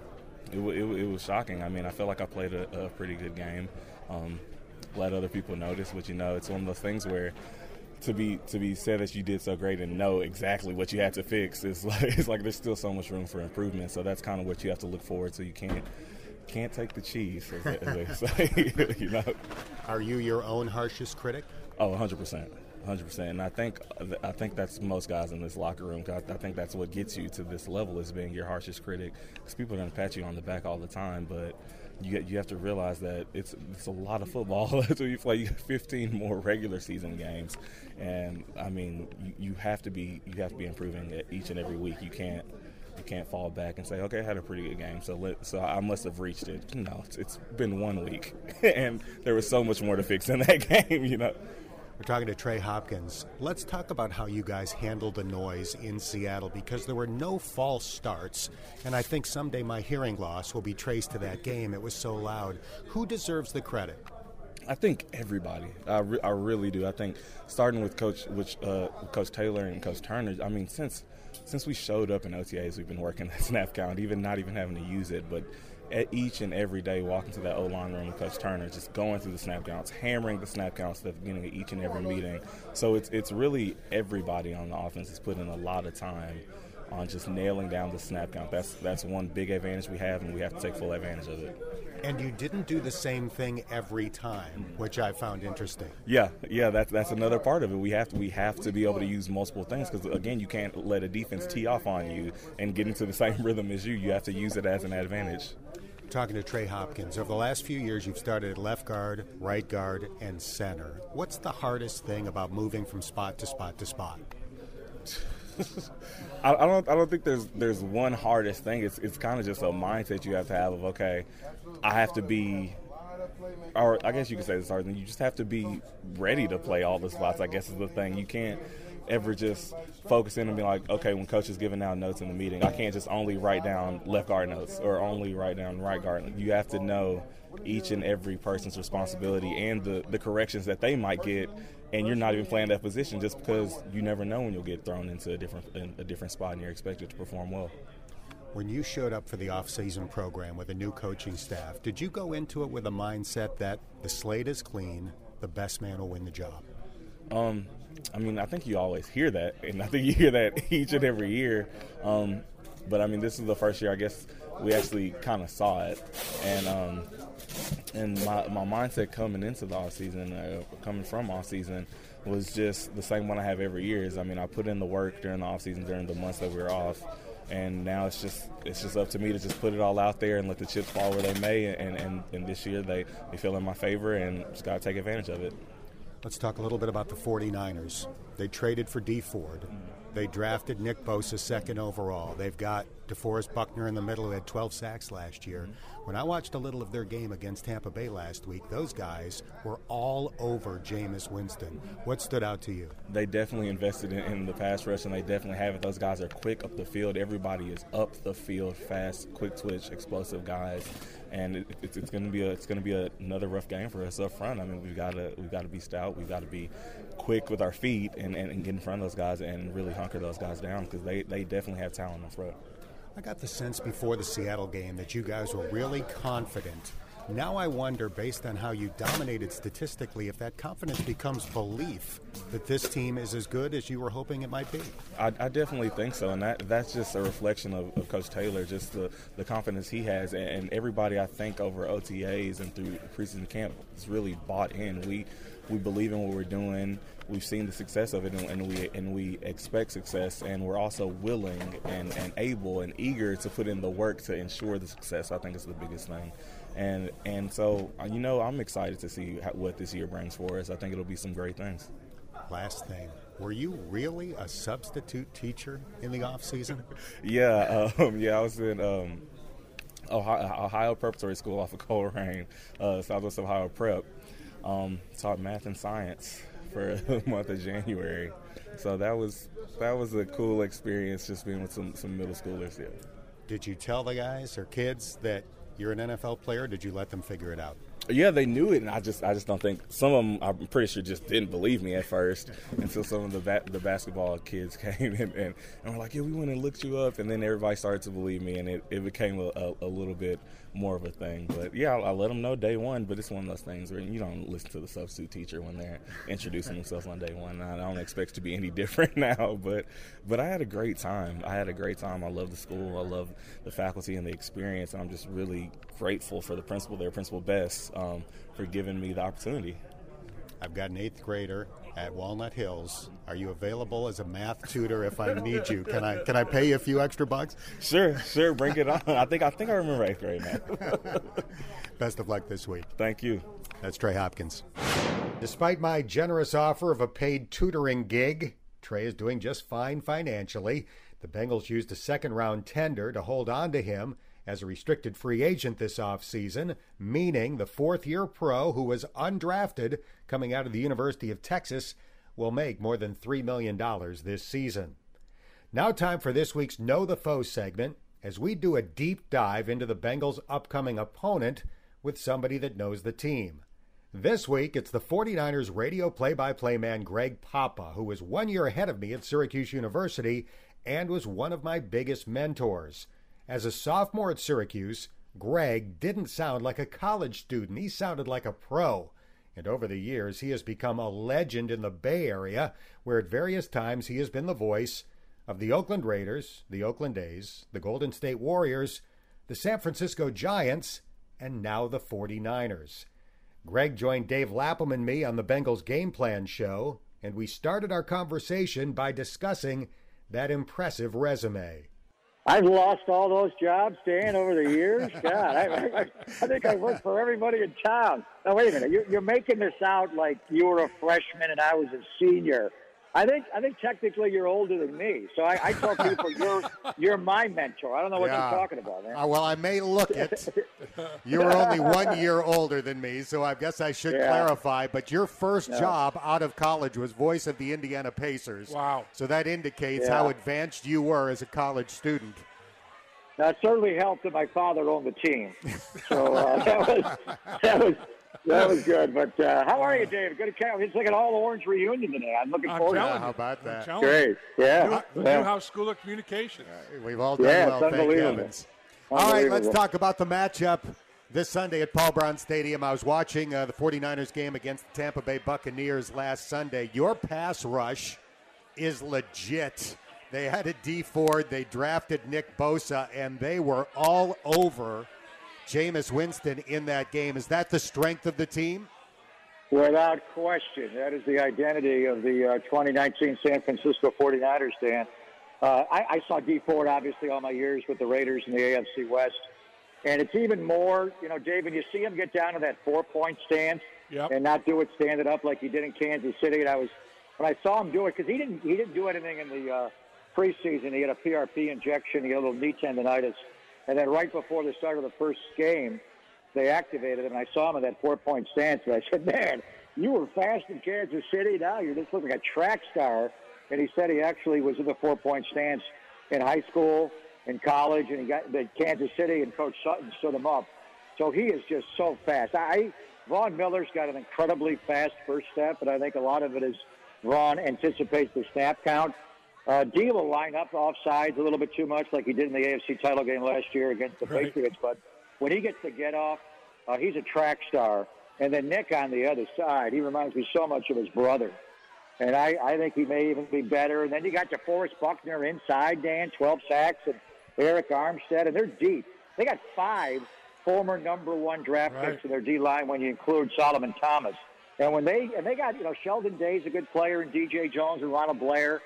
it, it, it, was shocking. I mean, I felt like I played a, a pretty good game. Um, let other people notice, but you know, it's one of those things where to be to be said that you did so great and know exactly what you had to fix is *laughs* like it's like there's still so much room for improvement. So that's kind of what you have to look forward to. You can't can't take the cheese, as they, as they *laughs* say. *laughs* you know. Are you your own harshest critic? Oh, 100 percent. 100%. And I think I think that's most guys in this locker room. I, I think that's what gets you to this level is being your harshest critic. Because people are going to pat you on the back all the time, but you you have to realize that it's it's a lot of football. *laughs* That's you play. 15 more regular season games, and I mean you, you have to be you have to be improving each and every week. You can't you can't fall back and say, okay, I had a pretty good game, so let, so I must have reached it. No, it's, it's been one week, *laughs* and there was so much more to fix in that *laughs* game. You know. We're talking to Trey Hopkins. Let's talk about how you guys handled the noise in Seattle because there were no false starts, and I think someday my hearing loss will be traced to that game. It was so loud. Who deserves the credit? I think everybody. I, re- I really do. I think starting with Coach, which uh, Coach Taylor and Coach Turner. I mean, since since we showed up in OTAs, we've been working that snap count, even not even having to use it, but each and every day walking to that O line room with Coach Turner, just going through the snap counts, hammering the snap counts at the beginning of each and every meeting. So it's it's really everybody on the offense is putting a lot of time on just nailing down the snap count. That's that's one big advantage we have, and we have to take full advantage of it. And you didn't do the same thing every time, which I found interesting. Yeah, yeah, that's that's another part of it. We have to we have to be able to use multiple things because again, you can't let a defense tee off on you and get into the *laughs* same rhythm as you. You have to use it as an advantage talking to Trey Hopkins. Over the last few years, you've started at left guard, right guard, and center. What's the hardest thing about moving from spot to spot to spot? *laughs* I, I, don't. I don't think there's there's one hardest thing. It's it's kind of just a mindset you have to have of okay, I have to be, or I guess you could say hard thing. You just have to be ready to play all the spots. I guess is the thing. You can't ever just focus in and be like, okay, when coach is giving out notes in the meeting, I can't just only write down left guard notes or only write down right guard. You have to know each and every person's responsibility and the, the corrections that they might get, and you're not even playing that position just because you never know when you'll get thrown into a different a different spot and you're expected to perform well. When you showed up for the off-season program with a new coaching staff, did you go into it with a mindset that the slate is clean, the best man will win the job? Um, I mean, I think you always hear that, and I think you hear that *laughs* each and every year. Um, but I mean, this is the first year I guess we actually kind of saw it, and um, and my, my mindset coming into the off season, uh, coming from off season, was just the same one I have every year. Is I mean, I put in the work during the off season during the months that we were off, and now it's just it's just up to me to just put it all out there and let the chips fall where they may. And and, and this year they they feel in my favor, and just got to take advantage of it. Let's talk a little bit about the 49ers. They traded for Dee Ford. Mm. They drafted Nick Bosa second overall. They've got DeForest Buckner in the middle who had 12 sacks last year. When I watched a little of their game against Tampa Bay last week, those guys were all over Jameis Winston. What stood out to you? They definitely invested in, in the pass rush, and they definitely have it. Those guys are quick up the field. Everybody is up the field, fast, quick twitch, explosive guys and it, it's, it's going to be a, it's going to be a, another rough game for us up front. I mean, we've got to we've got to be stout. We've got to be quick with our feet and, and, and, get in front of those guys and really hunker those guys down because they, they definitely have talent in front. I got the sense before the Seattle game that you guys were really confident now I wonder, based on how you dominated statistically, if that confidence becomes belief that this team is as good as you were hoping it might be. I, I definitely think so, and that that's just a reflection of, of Coach Taylor, just the, the confidence he has, and, and everybody I think over OTAs and through preseason camp is really bought in. We we believe in what we're doing. We've seen the success of it, and, and, we and we expect success, and we're also willing and, and able and eager to put in the work to ensure the success. I think is the biggest thing and and so uh, you know I'm excited to see what this year brings for us. I think it'll be some great things. Last thing, were you really a substitute teacher in the off season? *laughs* yeah, *laughs* um, yeah, I was in um, Ohio, Ohio, Preparatory School off of Colerain, uh, Southwest Ohio Prep. Um, taught math and science for *laughs* the month of January, so that was that was a cool experience just being with some some middle schoolers. Yeah. Did you tell the guys or kids that you're an NFL player? did you let them figure it out? Yeah, they knew it, and I just I just don't think some of them. I'm pretty sure just didn't believe me at first *laughs* until some of the ba- the basketball kids *laughs* came in and, and were like, "Yeah, we went and looked you up," and then everybody started to believe me, and it, it became a, a, a little bit more of a thing. But yeah, I, I, let them know day one. But it's one of those things where you don't listen to the substitute teacher when they're introducing themselves on day one. I don't expect to be any *laughs* different now. But but I had a great time. I had a great time. I love the school. I love the faculty and the experience. And I'm just really grateful for the principal there, Principal Best, um, for giving me the opportunity. I've got an eighth grader at Walnut Hills. Are you available as a math tutor if I need you? Can I can I pay you a few extra bucks? Sure, sure, bring it on. I think I think I remember eighth grade now. *laughs* Best of luck this week. Thank you. That's Trey Hopkins. Despite my generous offer of a paid tutoring gig, Trey is doing just fine financially. The Bengals used a second round tender to hold on to him as a restricted free agent this offseason, meaning the fourth year pro who was undrafted coming out of the University of Texas will make more than $3 million this season. Now, time for this week's Know the Foe segment as we do a deep dive into the Bengals' upcoming opponent with somebody that knows the team. This week, it's the 49ers radio play by play man Greg Papa, who was one year ahead of me at Syracuse University and was one of my biggest mentors. As a sophomore at Syracuse, Greg didn't sound like a college student. He sounded like a pro. And over the years, he has become a legend in the Bay Area, where at various times he has been the voice of the Oakland Raiders, the Oakland A's, the Golden State Warriors, the San Francisco Giants, and now the 49ers. Greg joined Dave Lapham and me on the Bengals Game Plan show, and we started our conversation by discussing that impressive resume. I've lost all those jobs, Dan, over the years. God, I, I, I think I worked for everybody in town. Now, wait a minute. You're, you're making this out like you were a freshman and I was a senior. I think I think technically you're older than me, so I, I tell people you're *laughs* you're my mentor. I don't know what yeah. you're talking about, man. Uh, well, I may look it. *laughs* you were only one year older than me, so I guess I should yeah. clarify. But your first yeah. job out of college was voice of the Indiana Pacers. Wow! So that indicates how advanced you were as a college student. That certainly helped that my father owned the team. So uh, that was that was that was good. But uh, how are you, Dave? Good to catch. It's like an all orange reunion today. I'm looking I'm forward to it. How about that? Great. Yeah. New, yeah. Newhouse School of Communications. Uh, we've all done yeah, well. Thank heavens. All right, let's talk about the matchup this Sunday at Paul Brown Stadium. I was watching uh, the 49ers game against the Tampa Bay Buccaneers last Sunday. Your pass rush is legit. They had a Dee Ford. They drafted Nick Bosa, and they were all over Jameis Winston in that game. Is that the strength of the team? Without question. That is the identity of the uh, 2019 San Francisco 49ers, Dan. Uh, I, I, saw Dee Ford, obviously, all my years with the Raiders in the AFC West. And it's even more, you know, David, you see him get down to that four point stance yep. and not do it standing up like he did in Kansas City. And I was, when I saw him do it, because he didn't, he didn't do anything in the uh, preseason. He had a PRP injection, he had a little knee tendonitis. And then right before the start of the first game, they activated him. And I saw him in that four point stance. And I said, man, you were fast in Kansas City. Now you're just looking like a track star. And he said he actually was in the four point stance in high school, in college, and he got the Kansas City, and Coach Sutton stood him up. So he is just so fast. I Von Miller's got an incredibly fast first step, but I think a lot of it is Von anticipates the snap count. Uh, Dee will line up offsides a little bit too much, like he did in the AFC title game last year against the right. Patriots. But when he gets the get off, uh, he's a track star. And then Nick on the other side, he reminds me so much of his brother. And I, I think he may even be better. And then you got DeForest Buckner inside, Dan, 12 sacks, and Arik Armstead, and they're deep. They got five former number one draft right. picks in their D line when you include Solomon Thomas. And when they and they got you know Sheldon Day's a good player and DJ Jones and Ronald Blair.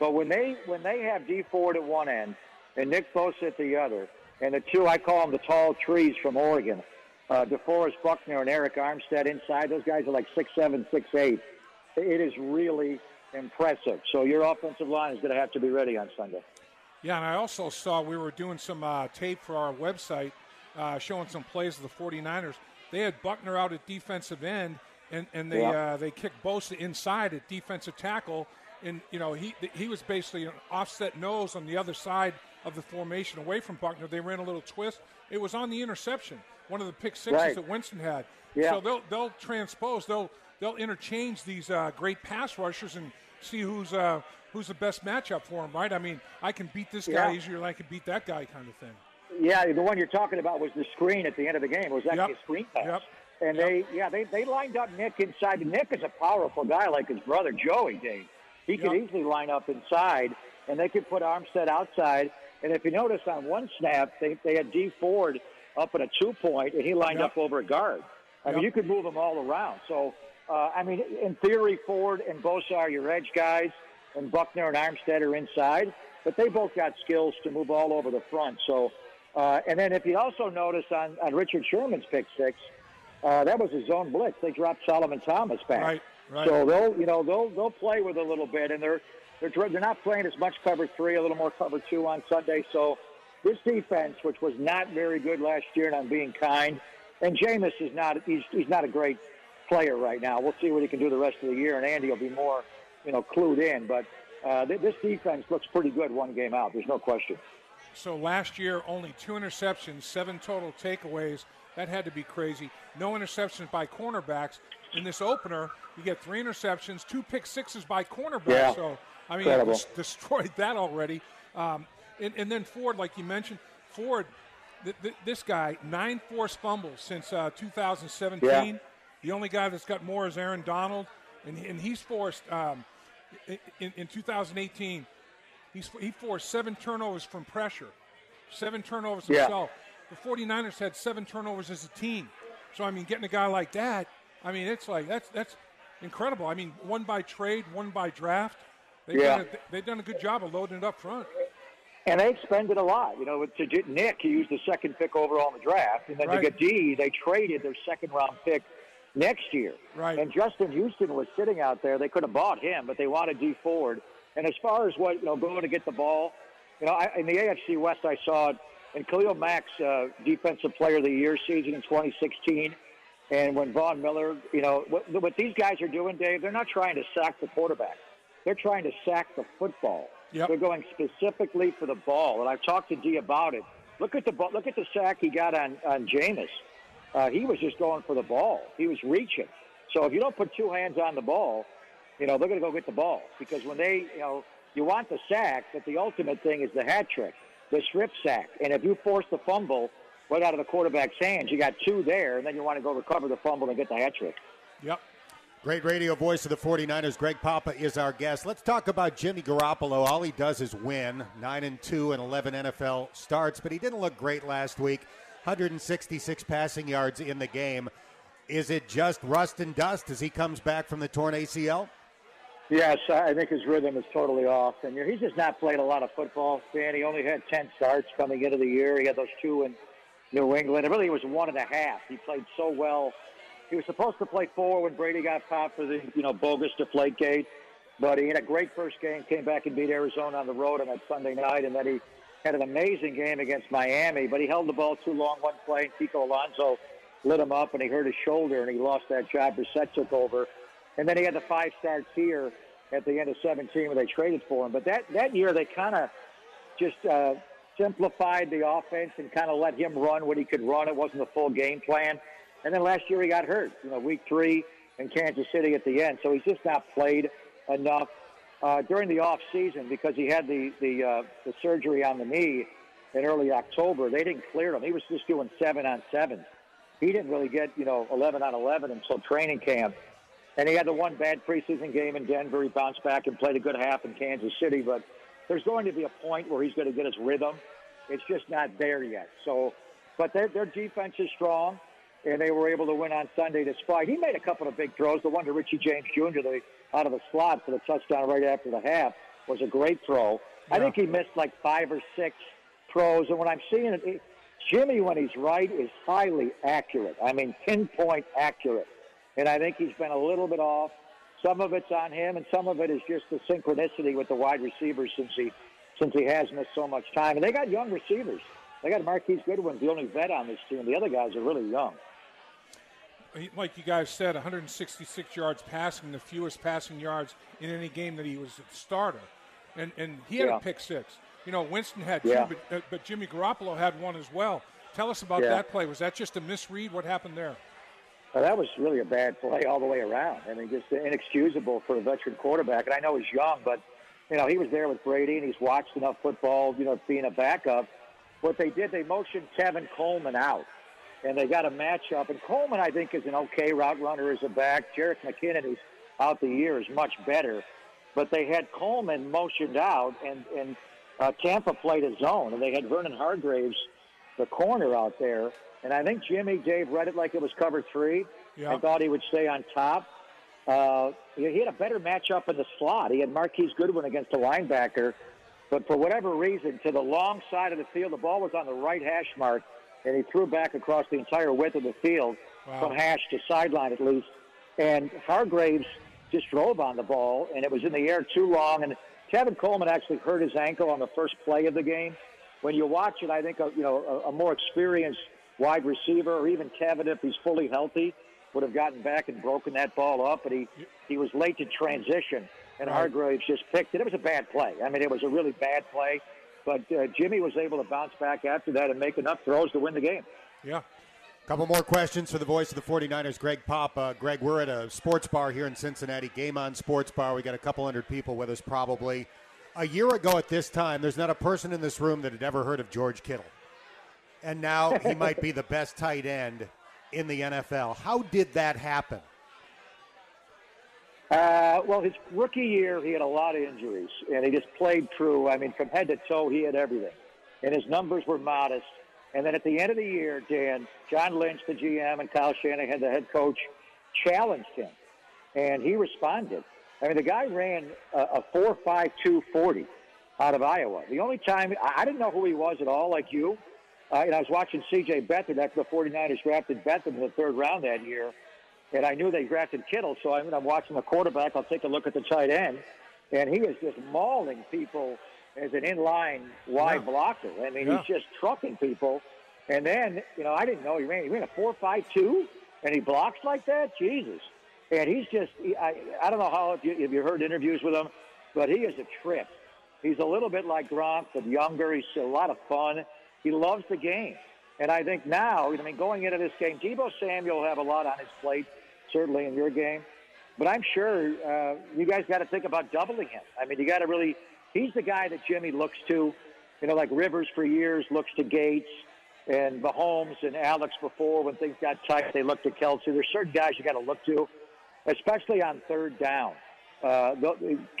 But when they when they have Dee Ford at one end and Nick Bosa at the other, and the two I call them the tall trees from Oregon, uh, DeForest Buckner and Arik Armstead inside, those guys are like six seven, six eight. It is really impressive. So your offensive line is going to have to be ready on Sunday. Yeah, and I also saw we were doing some uh, tape for our website uh, showing some plays of the 49ers. They had Buckner out at defensive end, and, and they yeah. uh, they kicked Bosa inside at defensive tackle, and you know he he was basically an offset nose on the other side of the formation away from Buckner. They ran a little twist. It was on the interception, one of the pick sixes Right. that Winston had. Yeah. So they'll they'll transpose. They'll they'll interchange these uh, great pass rushers and see who's uh, who's the best matchup for him. Right? I mean, I can beat this guy Yeah. easier than I can beat that guy, kind of thing. Yeah, the one you're talking about was the screen at the end of the game. It was actually Yep. a screen pass. Yep. And they, yeah, they, they lined up Nick inside. Nick is a powerful guy like his brother Joey Dave. He could Yep. easily line up inside, and they could put Armstead outside. And if you notice on one snap, they, they had Dee Ford up at a two point, and he lined Yep. up over a guard. I mean, you could move them all around. So, uh, I mean, in theory, Ford and Bosa are your edge guys, and Buckner and Armstead are inside. But they both got skills to move all over the front. So, uh, and then if you also notice on, on Richard Sherman's pick six, uh, that was a zone blitz. They dropped Solomon Thomas back. Right, right. So they'll, you know, they'll they'll play with a little bit, and they're they're they're not playing as much cover three, a little more cover two on Sunday. So this defense, which was not very good last year, and I'm being kind, and Jameis is not he's he's not a great player right now. We'll see what he can do the rest of the year, and Andy will be more, you know, clued in. But uh, this defense looks pretty good one game out. There's no question. So last year, only two interceptions, seven total takeaways. That had to be crazy. No interceptions by cornerbacks. In this opener, you get three interceptions, two pick sixes by cornerbacks. Yeah. So, I mean, Incredible. des- *laughs* destroyed that already. Um, and, and then Ford, like you mentioned, Ford, th- th- this guy, nine forced fumbles since uh, 2017. Yeah. The only guy that's got more is Aaron Donald, and, and he's forced um, in, in 2018. He's, he forced seven turnovers from pressure, seven turnovers Yeah. himself. The 49ers had seven turnovers as a team. So, I mean, getting a guy like that, I mean, it's like, that's, that's incredible. I mean, one by trade, one by draft. They've, Yeah. done a, they've done a good job of loading it up front. And they expended a lot. You know, to get Nick, he used the second pick overall in the draft, and then Right. to get Dee, they traded their second round pick next year. Right. And Justin Houston was sitting out there. They could have bought him, but they wanted Dee Ford. And as far as what you know, going to get the ball, you know, I, in the AFC West, I saw it in Khalil Mack's uh, Defensive Player of the Year season in 2016. And when Von Miller, you know, what, what these guys are doing, Dave, they're not trying to sack the quarterback. They're trying to sack the football. Yep. They're going specifically for the ball. And I've talked to Dee about it. Look at the. Look at the sack he got on on Jameis. Uh, he was just going for the ball. He was reaching. So if you don't put two hands on the ball, you know they're going to go get the ball because when they, you know, you want the sack, but the ultimate thing is the hat trick, the strip sack. And if you force the fumble right out of the quarterback's hands, you got two there, and then you want to go recover the fumble and get the hat trick. Yep. Great radio voice of the 49ers. Greg Papa is our guest. Let's talk about Jimmy Garoppolo. All he does is win 9 and 2 and 11 NFL starts, but he didn't look great last week. 166 passing yards in the game. Is it just rust and dust as he comes back from the torn ACL? Yes, I think his rhythm is totally off, and he's just not played a lot of football. Dan, he only had ten starts coming into the year. He had those two in New England. It really was one and a half. He played so well. He was supposed to play four when Brady got popped for the you know bogus deflate gate, but he had a great first game. Came back and beat Arizona on the road on that Sunday night, and then he had an amazing game against Miami. But he held the ball too long one play, and Kiko Alonso lit him up, and he hurt his shoulder, and he lost that job. Brissett took over. And then he had the five starts here at the end of 17 when they traded for him. But that, that year, they kind of just uh, simplified the offense and kind of let him run what he could run. It wasn't a full game plan. And then last year, he got hurt, you know, week three in Kansas City at the end. So he's just not played enough uh, during the off season because he had the, the, uh, the surgery on the knee in early October. They didn't clear him. He was just doing seven on seven. He didn't really get, you know, 11 on 11 until training camp. And he had the one bad preseason game in Denver. He bounced back and played a good half in Kansas City. But there's going to be a point where he's going to get his rhythm. It's just not there yet. So, but their, their defense is strong, and they were able to win on Sunday despite. He made a couple of big throws. The one to Richie James Jr. The, out of the slot for the touchdown right after the half was a great throw. I think he missed like five or six throws. And when I'm seeing it, it Jimmy, when he's right, is highly accurate. I mean, pinpoint accurate. And I think he's been a little bit off. Some of it's on him, and some of it is just the synchronicity with the wide receivers since he since he has missed so much time. And they got young receivers. They got Marquise Goodwin, the only vet on this team. The other guys are really young. Like you guys said, 166 yards passing, the fewest passing yards in any game that he was a starter. And, and he had Yeah. a pick six. You know, Winston had Yeah. two, but, uh, but Jimmy Garoppolo had one as well. Tell us about Yeah. that play. Was that just a misread? What happened there? Well, that was really a bad play all the way around. I mean, just inexcusable for a veteran quarterback. And I know he's young, but you know he was there with Brady and he's watched enough football. You know, being a backup. What they did, they motioned Tevin Coleman out, and they got a matchup. And Coleman, I think, is an okay route runner as a back. Jerick McKinnon, who's out the year, is much better. But they had Coleman motioned out, and and uh, Tampa played a zone, and they had Vernon Hargreaves, the corner out there. And I think Jimmy Dave read it like it was cover three Yeah. and thought he would stay on top. Uh, he he had a better matchup in the slot. He had Marquise Goodwin against a linebacker, but for whatever reason, to the long side of the field, the ball was on the right hash mark, and he threw back across the entire width of the field Wow. from hash to sideline at least. And Hargreaves just drove on the ball, and it was in the air too long. And Tevin Coleman actually hurt his ankle on the first play of the game. When you watch it, I think a, you know a, a more experienced wide receiver, or even Tevin, if he's fully healthy, would have gotten back and broken that ball up. But he he was late to transition, and Right. Hargreaves just picked it. It was a bad play. I mean, it was a really bad play. But uh, Jimmy was able to bounce back after that and make enough throws to win the game. Yeah. Couple more questions for the voice of the 49ers, Greg Papa. Greg, we're at a sports bar here in Cincinnati, Game On Sports Bar. We got a couple hundred people with us probably. A year ago at this time, there's not a person in this room that had ever heard of George Kittle. And now he might be the best tight end in the NFL. How did that happen? Uh, well, his rookie year, he had a lot of injuries, and he just played through. I mean, from head to toe, he had everything, and his numbers were modest. And then at the end of the year, Dan, John Lynch, the GM, and Kyle Shanahan, the head coach, challenged him, and he responded. I mean, the guy ran a, a four-five-two forty out of Iowa. The only time I didn't know who he was at all, like you. Uh, and I was watching C.J. Beathard after the 49ers drafted Beathard in the third round that year and I knew they drafted Kittle, so I mean, I'm watching the quarterback. I'll take a look at the tight end, and he is just mauling people as an inline wide Yeah. blocker. I mean, Yeah. he's just trucking people. And then, you know, I didn't know he ran. He ran a four-five-two, and he blocks like that. Jesus! And he's just. He, I I don't know how if you, if you heard interviews with him, but he is a trip. He's a little bit like Gronk, but younger. He's a lot of fun. He loves the game. And I think now, I mean, going into this game, Deebo Samuel will have a lot on his plate, certainly in your game. But I'm sure uh, you guys got to think about doubling him. I mean, you got to really. He's the guy that Jimmy looks to. You know, like Rivers for years looks to Gates and Mahomes and Alex before when things got tight, they looked to Kelce. There's certain guys you got to look to, especially on third down. Uh,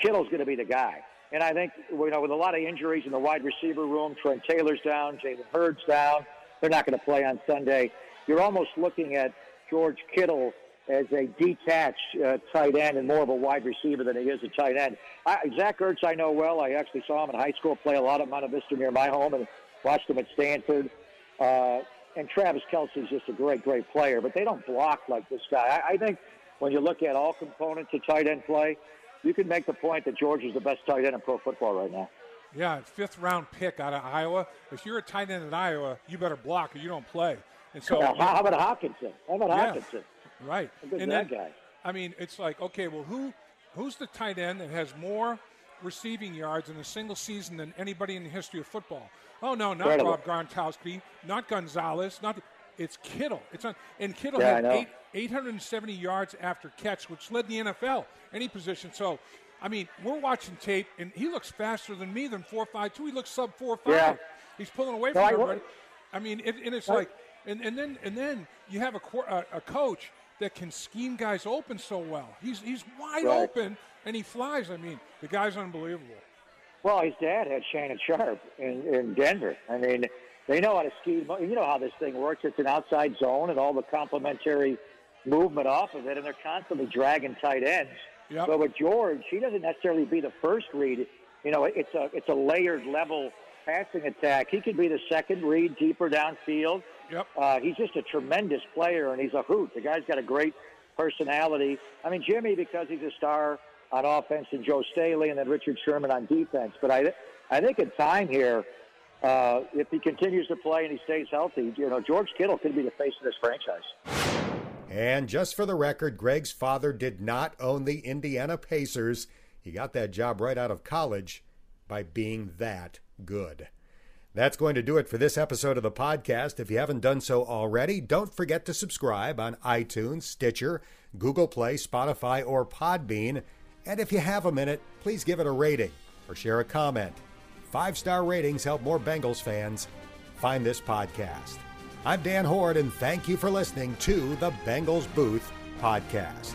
Kittle's going to be the guy. And I think, you know, with a lot of injuries in the wide receiver room, Trent Taylor's down, Jalen Hurd's down. They're not going to play on Sunday. You're almost looking at George Kittle as a detached uh, tight end and more of a wide receiver than he is a tight end. I, Zach Ertz, I know well. I actually saw him in high school play a lot at Monte Vista near my home and watched him at Stanford. Uh, and Travis Kelce's just a great, great player, but they don't block like this guy. I, I think when you look at all components of tight end play, you can make the point that George is the best tight end in pro football right now. Yeah, fifth round pick out of Iowa. If you're a tight end at Iowa, you better block or you don't play. And so, *laughs* how about Hockenson? How about Yeah. Hockenson? right. And that then, guy? I mean, it's like, okay, well, who who's the tight end that has more receiving yards in a single season than anybody in the history of football? Oh no, not Incredible. Rob Gronkowski, not Gonzalez, not it's Kittle. It's on, and Kittle Yeah, had eight, 870 yards after catch, which led the NFL any position. So, I mean, we're watching tape, and he looks faster than me than four five two. He looks sub four five. Yeah. He's pulling away from I- everybody. I mean, it, and it's like, and, and then and then you have a, a a coach that can scheme guys open so well. He's he's wide Right. open and he flies. I mean, the guy's unbelievable. Well, his dad had Shannon Sharpe in, in Denver. I mean, they know how to scheme. You know how this thing works. It's an outside zone and all the complementary movement off of it, and they're constantly dragging tight ends. Yep. But with George, he doesn't necessarily be the first read. You know, it's a it's a layered level passing attack. He could be the second read deeper downfield. Yep. Uh, he's just a tremendous player, and he's a hoot. The guy's got a great personality. I mean, Jimmy, because he's a star on offense, and Joe Staley, and then Richard Sherman on defense. But I, I think in time here, uh, if he continues to play and he stays healthy, you know, George Kittle could be the face of this franchise. And just for the record, Greg's father did not own the Indiana Pacers. He got that job right out of college by being that good. That's going to do it for this episode of the podcast. If you haven't done so already, don't forget to subscribe on iTunes, Stitcher, Google Play, Spotify, or Podbean. And if you have a minute, please give it a rating or share a comment. Five star ratings help more Bengals fans find this podcast. I'm Dan Hoard, and thank you for listening to the Bengals Booth Podcast.